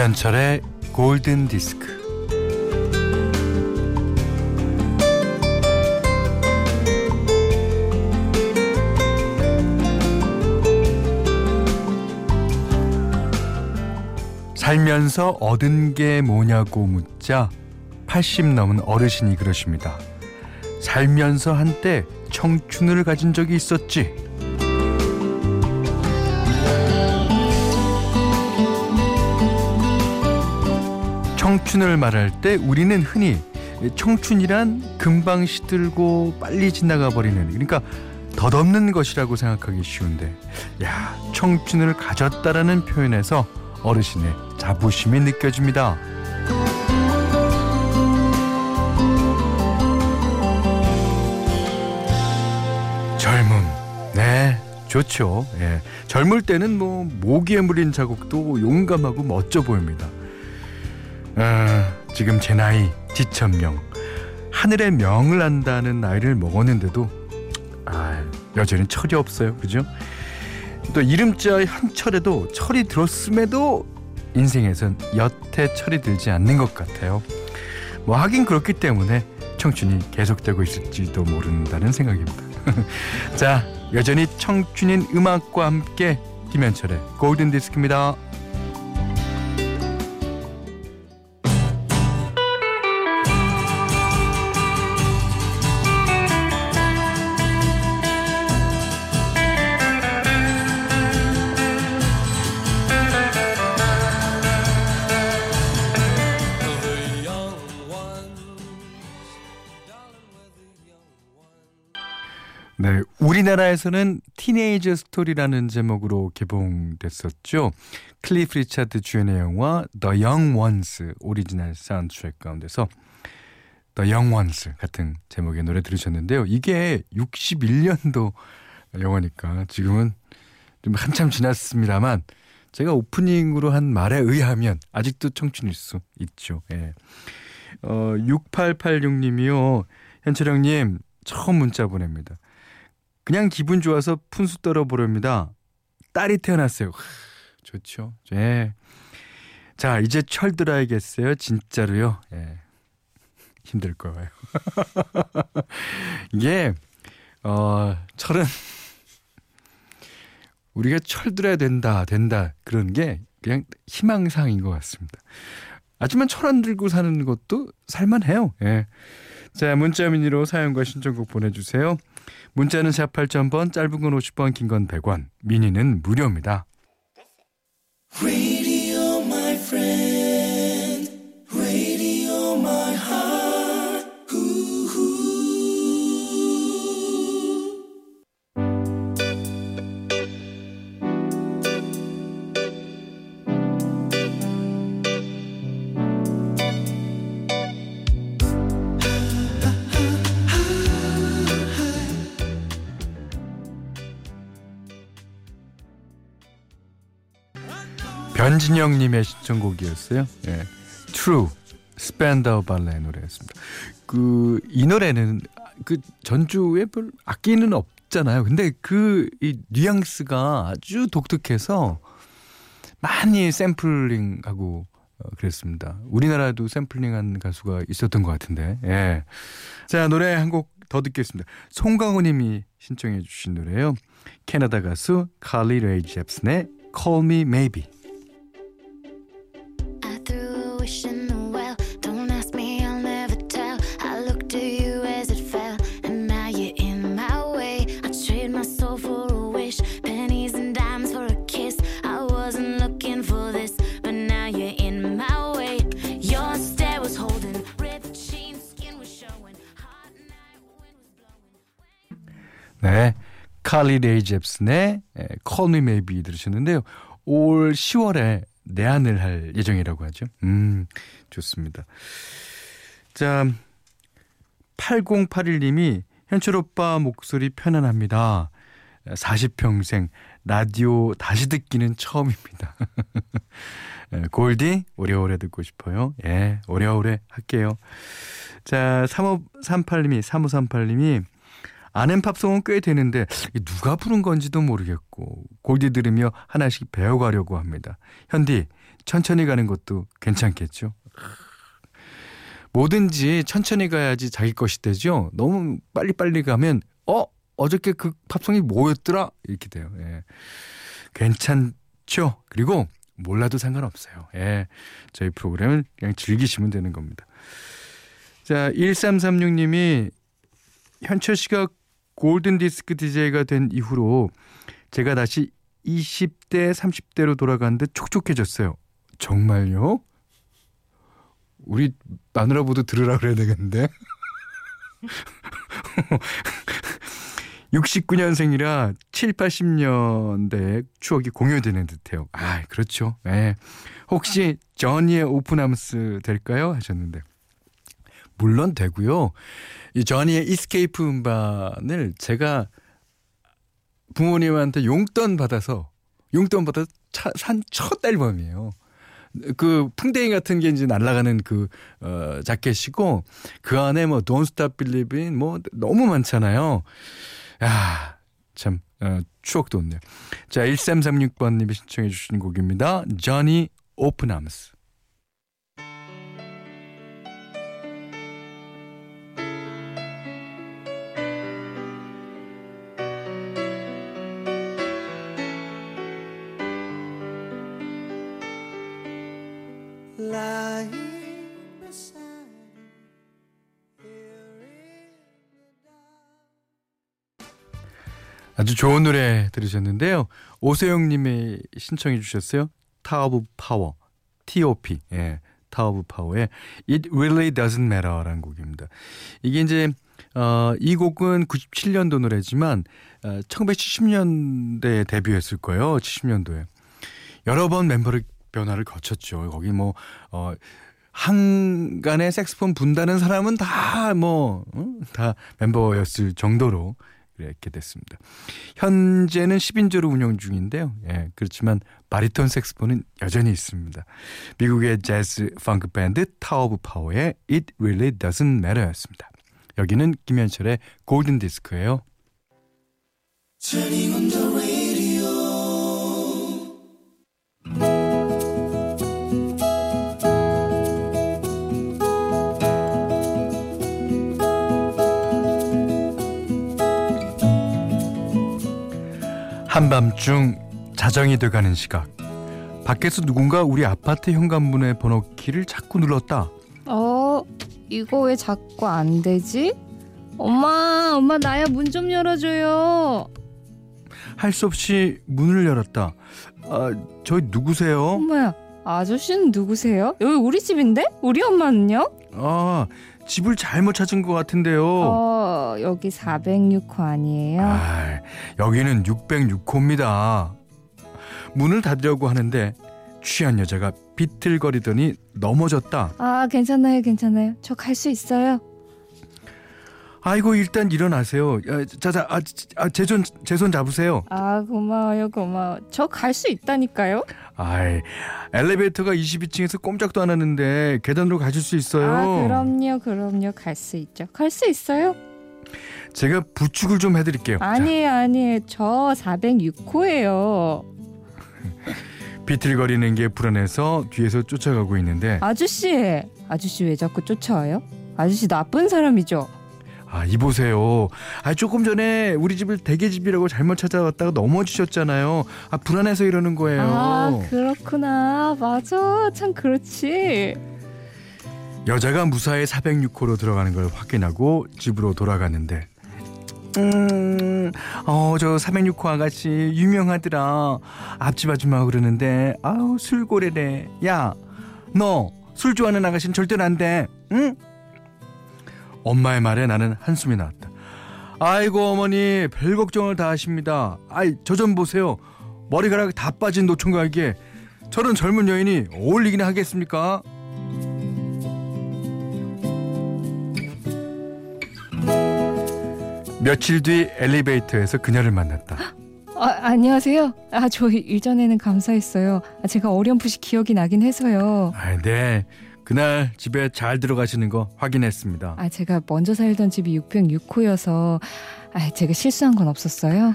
김현철의 골든 디스크. 살면서 얻은 게 뭐냐고 묻자 80 넘은 어르신이 그러십니다. 살면서 한때 청춘을 가진 적이 있었지. 청춘을 말할 때 우리는 흔히 청춘이란 금방 시들고 빨리 지나가 버리는 그러니까 덧없는 것이라고 생각하기 쉬운데 야 청춘을 가졌다라는 표현에서 어르신의 자부심이 느껴집니다. 젊음, 네, 좋죠. 예. 젊을 때는 뭐 모기에 물린 자국도 용감하고 멋져 보입니다. 아, 지금 제 나이 지천명 하늘의 명을 안다는 나이를 먹었는데도 아, 여전히 철이 없어요. 그죠? 또 이름자 현철에도 철이 들었음에도 인생에선 여태 철이 들지 않는 것 같아요. 뭐 하긴 그렇기 때문에 청춘이 계속되고 있을지도 모른다는 생각입니다. 자, 여전히 청춘인 음악과 함께 김현철의 골든 디스크입니다. 네, 우리나라에서는 Teenager Story라는 제목으로 개봉됐었죠. 클리프 리차드 주연의 영화 The Young Ones 오리지널 사운드트랙 가운데서 The Young Ones 같은 제목의 노래 들으셨는데요. 이게 61년도 영화니까 지금은 좀 한참 지났습니다만 제가 오프닝으로 한 말에 의하면 아직도 청춘일 수 있죠. 예. 어, 6886님이요. 현철 형님 처음 문자 보냅니다. 그냥 기분 좋아서 푼수 떨어 보렵니다. 딸이 태어났어요. 좋죠. 예. 자, 이제 철 들어야겠어요. 진짜로요. 예. 힘들 거예요. 이게, 어, 철은 우리가 철 들어야 된다, 된다. 그런 게 그냥 희망사항인 것 같습니다. 하지만 철 안 들고 사는 것도 살만해요. 예. 자, 문자 미니로 사연과 신청곡 보내주세요. 문자는 4 8,000번, 짧은 건 50원, 긴건 100원, 미니는 무료입니다. 변진영님의 신청곡이었어요. 예. True 스펜더 발레 노래였습니다. 그 이 노래는 그 전주에 별 악기는 없잖아요. 근데 그 이 뉘앙스가 아주 독특해서 많이 샘플링하고 어, 그랬습니다. 우리나라도 샘플링한 가수가 있었던 것 같은데. 예. 자 노래 한 곡 더 듣겠습니다. 송강호님이 신청해 주신 노래요. 캐나다 가수 칼리 레이 잽슨의 Call Me Maybe. 칼리 레이 잽슨의 Call Me Maybe 들으셨는데요. 올 10월에 내한을 할 예정이라고 하죠. 음, 좋습니다. 자, 8081님이 현철 오빠 목소리 편안합니다. 40평생 라디오 다시 듣기는 처음입니다. 골디 오래오래 듣고 싶어요. 예, 오래오래 할게요. 자, 3538님이 3538님이 아는 팝송은 꽤 되는데 누가 부른 건지도 모르겠고 골디 들으며 하나씩 배워가려고 합니다. 현디 천천히 가는 것도 괜찮겠죠? 뭐든지 천천히 가야지 자기 것이 되죠. 너무 빨리빨리 가면 어 어저께 그 팝송이 뭐였더라 이렇게 돼요. 예. 괜찮죠. 그리고 몰라도 상관없어요. 예. 저희 프로그램을 그냥 즐기시면 되는 겁니다. 자, 1336님이 현철 씨가 골든 디스크 DJ가 된 이후로 제가 다시 20대, 30대로 돌아가는데 촉촉해졌어요. 정말요? 우리 마누라보다 들으라 그래야 되겠는데. 69년생이라 7, 80년대 추억이 공유되는 듯해요. 아, 그렇죠. 네. 혹시 Journey의 Open Arms 될까요? 하셨는데. 물론 되고요. 이 Journey의 Escape 음반을 제가 부모님한테 용돈 받아서 용돈 받아서 산 첫 앨범이에요. 그 풍뎅이 같은 게 이제 날아가는 그 어, 자켓이고 그 안에 뭐 Don't Stop Believing 뭐 너무 많잖아요. 야, 참 어, 추억 돋네요. 자, 1336번 님이 신청해 주신 곡입니다. Johnny Open. 아주 좋은 노래 들으셨는데요. 오세영 님이 신청해 주셨어요. Tower of Power. T.O.P. 예. 타워 오브 파워의 It Really Doesn't Matter라는 곡입니다. 이게 이제 어, 이 곡은 97년도 노래지만 어, 1970년대에 데뷔했을 거예요. 70년도에. 여러 번 멤버를 변화를 거쳤죠. 거기 뭐 어, 한간에 색스폰 분다는 사람은 다 뭐다 어? 멤버였을 정도로 이렇게 됐습니다. 현재는 10인조로 운영 중인데요. 예, 그렇지만 바리톤 색스폰은 여전히 있습니다. 미국의 재즈 펑크 밴드 타워 오브 파워의 It Really Doesn't Matter였습니다. 여기는 김현철의 골든 디스크예요. 한밤중 자정이 돼가는 시각 밖에서 누군가 우리 아파트 현관문의 번호키를 자꾸 눌렀다 어 이거 왜 자꾸 안 되지? 엄마 엄마 나야 문 좀 열어줘요 할 수 없이 문을 열었다 아 저희 누구세요? 엄마야 아저씨는 누구세요? 여기 우리 집인데? 우리 엄마는요? 아 집을 잘못 찾은 것 같은데요. 어, 여기 406호 아니에요? 아, 여기는 606호입니다. 문을 닫으려고 하는데 취한 여자가 비틀거리더니 넘어졌다. 아, 괜찮아요, 괜찮아요. 저 갈 수 있어요. 아이고 일단 일어나세요. 자자, 아, 아, 제손 제 손 잡으세요. 아 고마워요, 고마워. 저 갈 수 있다니까요. 아이, 엘리베이터가 22층에서 꼼짝도 안 하는데 계단으로 가실 수 있어요. 아 그럼요, 그럼요, 갈 수 있죠. 갈 수 있어요. 제가 부축을 좀 해드릴게요. 아니에요, 자. 아니에요. 저 406호예요. 비틀거리는 게 불안해서 뒤에서 쫓아가고 있는데 아저씨, 아저씨 왜 자꾸 쫓아와요? 아저씨 나쁜 사람이죠. 아, 이보세요. 아, 조금 전에 우리 집을 대게집이라고 잘못 찾아왔다가 넘어지셨잖아요. 아, 불안해서 이러는 거예요. 아, 그렇구나. 맞아. 참 그렇지. 여자가 무사히 406호로 들어가는 걸 확인하고 집으로 돌아갔는데 음, 어, 저 406호 아가씨 유명하더라. 앞집 아줌마 그러는데, 아우, 술고래래. 야, 너 술 좋아하는 아가씨는 절대로 안 돼. 응? 엄마의 말에 나는 한숨이 나왔다. 아이고 어머니 별 걱정을 다 하십니다. 아이 저 좀 보세요. 머리카락 다 빠진 노총각에게 저런 젊은 여인이 어울리긴 하겠습니까? 며칠 뒤 엘리베이터에서 그녀를 만났다. 아, 안녕하세요. 아, 저 일전에는 감사했어요. 아, 제가 어렴풋이 기억이 나긴 해서요. 아, 네. 그날 집에 잘 들어가시는 거 확인했습니다. 아, 제가 먼저 살던 집이 606호여서 아, 제가 실수한 건 없었어요.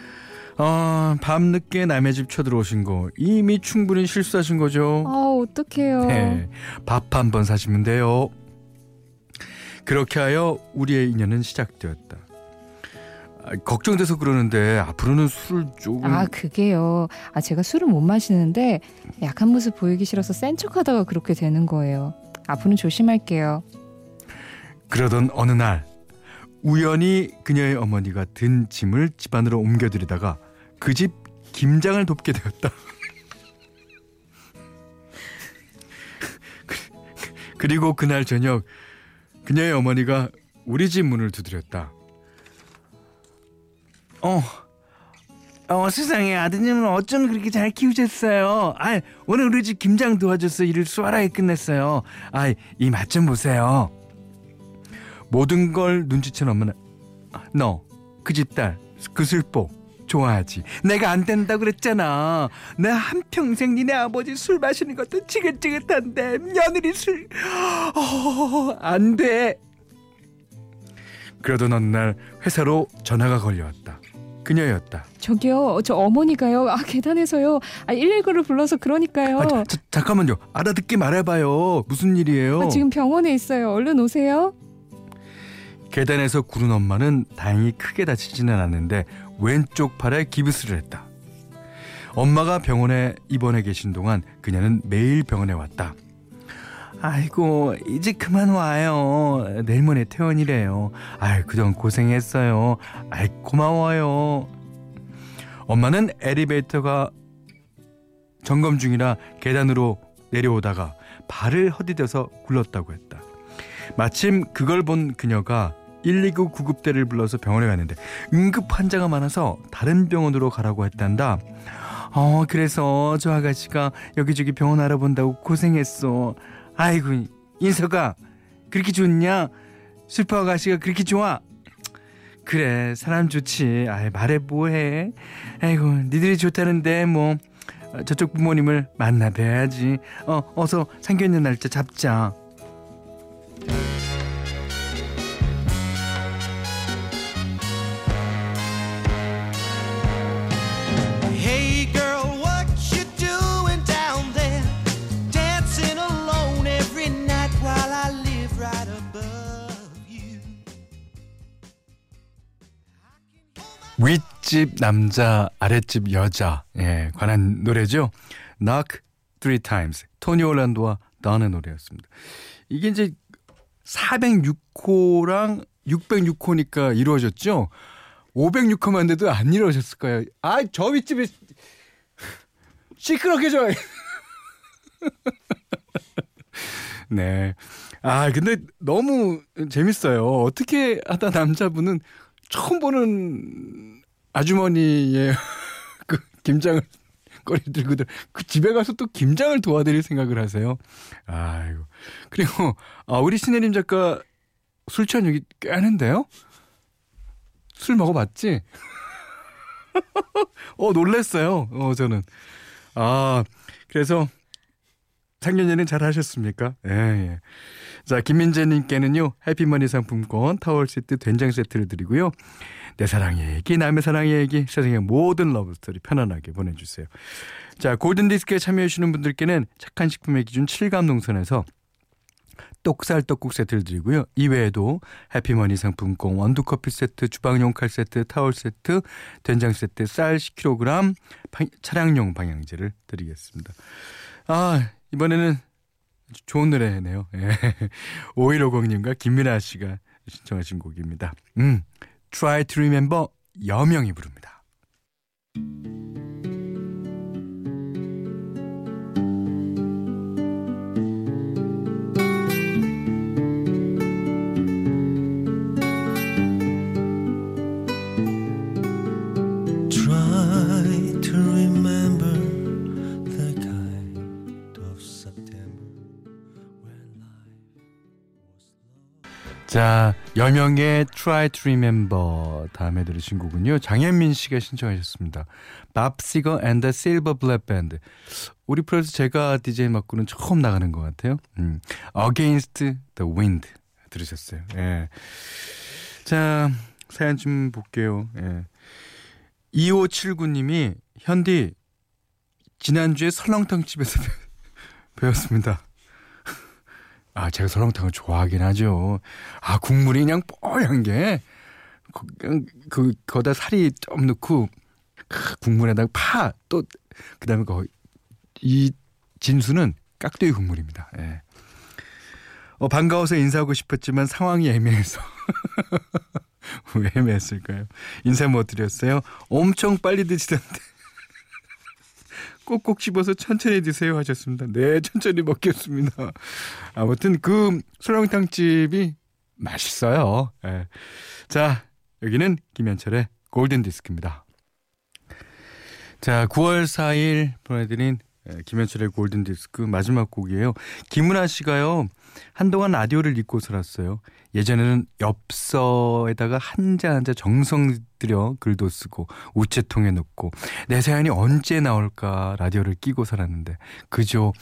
어, 밤늦게 남의 집 쳐들어오신 거 이미 충분히 실수하신 거죠. 아, 어떡해요. 네, 밥 한 번 사시면 돼요. 그렇게 하여 우리의 인연은 시작되었다. 아, 걱정돼서 그러는데 앞으로는 술을 조금 아, 그게요. 아, 제가 술을 못 마시는데 약한 모습 보이기 싫어서 센 척하다가 그렇게 되는 거예요. 앞으로는 조심할게요. 그러던 어느 날 우연히 그녀의 어머니가 든 짐을 집안으로 옮겨드리다가 그 집 김장을 돕게 되었다. 그리고 그날 저녁 그녀의 어머니가 우리 집 문을 두드렸다. 어, 어 세상에 아드님은 어쩜 그렇게 잘 키우셨어요? 아, 오늘 우리 집 김장 도와줘서 일을 수월하게 끝냈어요. 아, 이 맛 좀 보세요. 모든 걸 눈치챈 엄마는 너 그 집 딸그 술보 좋아하지. 내가 안 된다고 그랬잖아. 내 한평생 니네 아버지 술 마시는 것도 지긋지긋한데 며느리 술 어, 안 돼. 그러던 어느 날 회사로 전화가 걸려왔다. 그녀였다. 저기요, 저 어머니가요. 아, 계단에서요. 아, 119를 불러서 그러니까요. 아, 자, 잠깐만요. 알아듣게 말해봐요. 무슨 일이에요? 아, 지금 병원에 있어요. 얼른 오세요. 계단에서 구른 엄마는 다행히 크게 다치지는 않았는데 왼쪽 팔에 기부스를 했다. 엄마가 병원에 입원해 계신 동안 그녀는 매일 병원에 왔다. 아이고 이제 그만 와요. 내일 모레 퇴원이래요. 아이 그동안 고생했어요. 아이 고마워요. 엄마는 엘리베이터가 점검 중이라 계단으로 내려오다가 발을 허디뎌서 굴렀다고 했다. 마침 그걸 본 그녀가 119 구급대를 불러서 병원에 갔는데 응급 환자가 많아서 다른 병원으로 가라고 했단다. 어, 그래서 저 아가씨가 여기저기 병원 알아본다고 고생했어. 아이고, 인서가 그렇게 좋냐? 슈퍼 아가씨가 그렇게 좋아? 그래, 사람 좋지. 아이, 말해 뭐해. 아이고, 니들이 좋다는데 뭐 저쪽 부모님을 만나 뵈야지. 어, 어서 상견례 날짜 잡자. 윗집 남자, 아랫집 여자, 예, 관한 노래죠. Knock Three Times, 토니 올란도와 다운의 노래였습니다. 이게 이제 406호랑 606호니까 이루어졌죠. 506호만 돼도 안 이루어졌을 거예요. 아, 저 윗집에 시끄럽게 좀. 네. 아, 근데 너무 재밌어요. 어떻게 하다 남자분은 처음 보는 아주머니의 그 김장을 거리 들고 들 그 집에 가서 또 김장을 도와드릴 생각을 하세요. 아이고. 그리고 아, 우리 신혜림 작가 술 취한 얘기 꽤 하는데요? 술 먹어봤지? 어, 놀랬어요. 어, 저는. 아, 그래서 상견례는 잘 하셨습니까? 예, 예. 자, 김민재님께는요, 해피머니 상품권, 타월 세트, 된장 세트를 드리고요. 내 사랑의 얘기, 남의 사랑의 얘기, 세상의 모든 러브스토리 편안하게 보내주세요. 자, 골든디스크에 참여해주시는 분들께는 착한 식품의 기준 칠갑농산에서 똑살 떡국 세트를 드리고요. 이외에도 해피머니 상품권, 원두커피 세트, 주방용 칼 세트, 타월 세트, 된장 세트, 쌀 10kg, 차량용 방향제를 드리겠습니다. 아, 이번에는 좋은 노래네요. 예. 5150님과 김민아 씨가 신청하신 곡입니다. 음, Try to Remember 여명이 부릅니다. 여명의 Try to Remember 다음에 들으신 곡은요. 장현민 씨가 신청하셨습니다. 밥시거 앤더 실버 블랙 밴드. 우리 프로에서 제가 DJ 맡고는 처음 나가는 것 같아요. 음. Against the Wind 들으셨어요. 예. 자, 사연 좀 볼게요. 예. 2579님이 현디 지난주에 설렁탕 집에서 배웠습니다. 아, 제가 설렁탕을 좋아하긴 하죠. 아, 국물이 그냥 뽀얀 게, 그냥 그, 거다 살이 좀 넣고, 크, 국물에다가 파, 또, 그 다음에 거, 이 진수는 깍두기 국물입니다. 예. 어, 반가워서 인사하고 싶었지만 상황이 애매해서. 왜 애매했을까요? 인사 못 드렸어요? 엄청 빨리 드시던데. 꼭꼭 씹어서 천천히 드세요 하셨습니다. 네, 천천히 먹겠습니다. 아무튼 그 설렁탕 집이 맛있어요. 예. 자, 여기는 김현철의 골든 디스크입니다. 자, 9월 4일 보내드린 예, 김현철의 골든 디스크 마지막 곡이에요. 김은아 씨가요. 한동안 라디오를 잊고 살았어요. 예전에는 엽서에다가 한자 한자 정성 들여 글도 쓰고 우체통에 넣고 내 사연이 언제 나올까 라디오를 끼고 살았는데 그죠.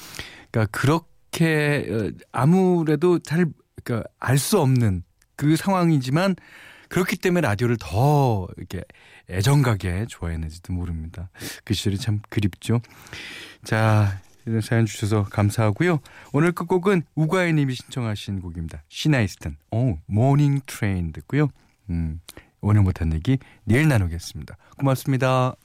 그러니까 그렇게 어, 아무래도 잘 그러니까 알 수 없는 그 상황이지만 그렇기 때문에 라디오를 더 이렇게 애정가게 좋아했는지도 모릅니다. 그 시절이 참 그립죠. 자, 이런 사연 주셔서 감사하고요. 오늘 끝곡은 우가혜 님이 신청하신 곡입니다. 시나 이스턴, 오, Morning Train 듣고요. 음, 오늘 못한 얘기 내일 나누겠습니다. 고맙습니다.